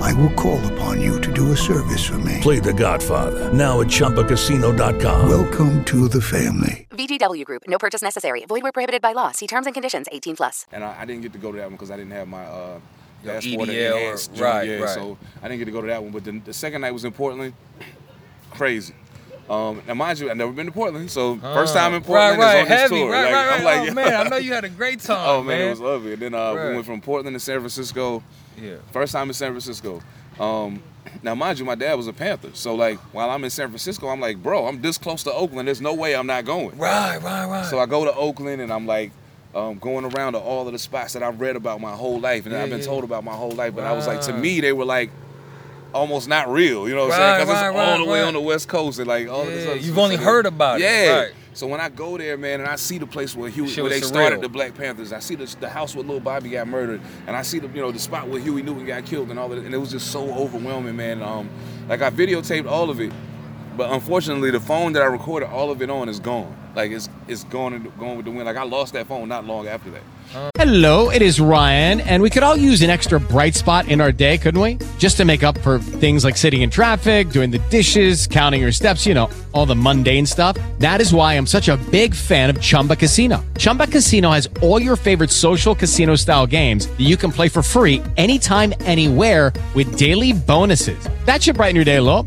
I will call upon you to do a service for me. Play The Godfather now at ChumbaCasino.com. Welcome to the family. VGW Group. No purchase necessary. Void where prohibited by law. See terms and conditions. 18 plus. and I, I didn't get to go to that one because I didn't have my uh, Your passport EDL or- right, yeah, right. So I didn't get to go to that one. But the, the second night was in Portland. Crazy. Um, now, mind you, I've never been to Portland, so first time in Portland right, right, is on this heavy, tour. right, Like, right, right. I'm like, oh, man, I know you had a great time. Oh man, it was lovely. And then uh, Right. we went from Portland to San Francisco. Yeah. First time in San Francisco. Um, now, mind you, my dad was a Panther, so like while I'm in San Francisco, I'm like, bro, I'm this close to Oakland. There's no way I'm not going. Right, right, right. So I go to Oakland and I'm like um, going around to all of the spots that I've read about my whole life and Yeah, I've been yeah. told about my whole life. But I was like, to me, they were like almost not real. You know what I'm saying? Because right, it's all right, the way on the West Coast and like all this other you've stuff. only heard about it, Yeah. right. So when I go there, man, and I see the place where Huey, where they surreal. started the Black Panthers, I see the, the house where Lil Bobby got murdered, and I see the you know the spot where Huey Newton got killed and all that, and it was just so overwhelming, man. Um, like I videotaped all of it, but unfortunately, the phone that I recorded all of it on is gone. Like it's it's gone in- with the wind. Like I lost that phone not long after that. Hello, it is Ryan, and we could all use an extra bright spot in our day, couldn't we? Just to make up for things like sitting in traffic, doing the dishes, counting your steps, you know, all the mundane stuff. That is why I'm such a big fan of Chumba Casino. Chumba Casino has all your favorite social casino style games that you can play for free anytime, anywhere with daily bonuses. That should brighten your day a little.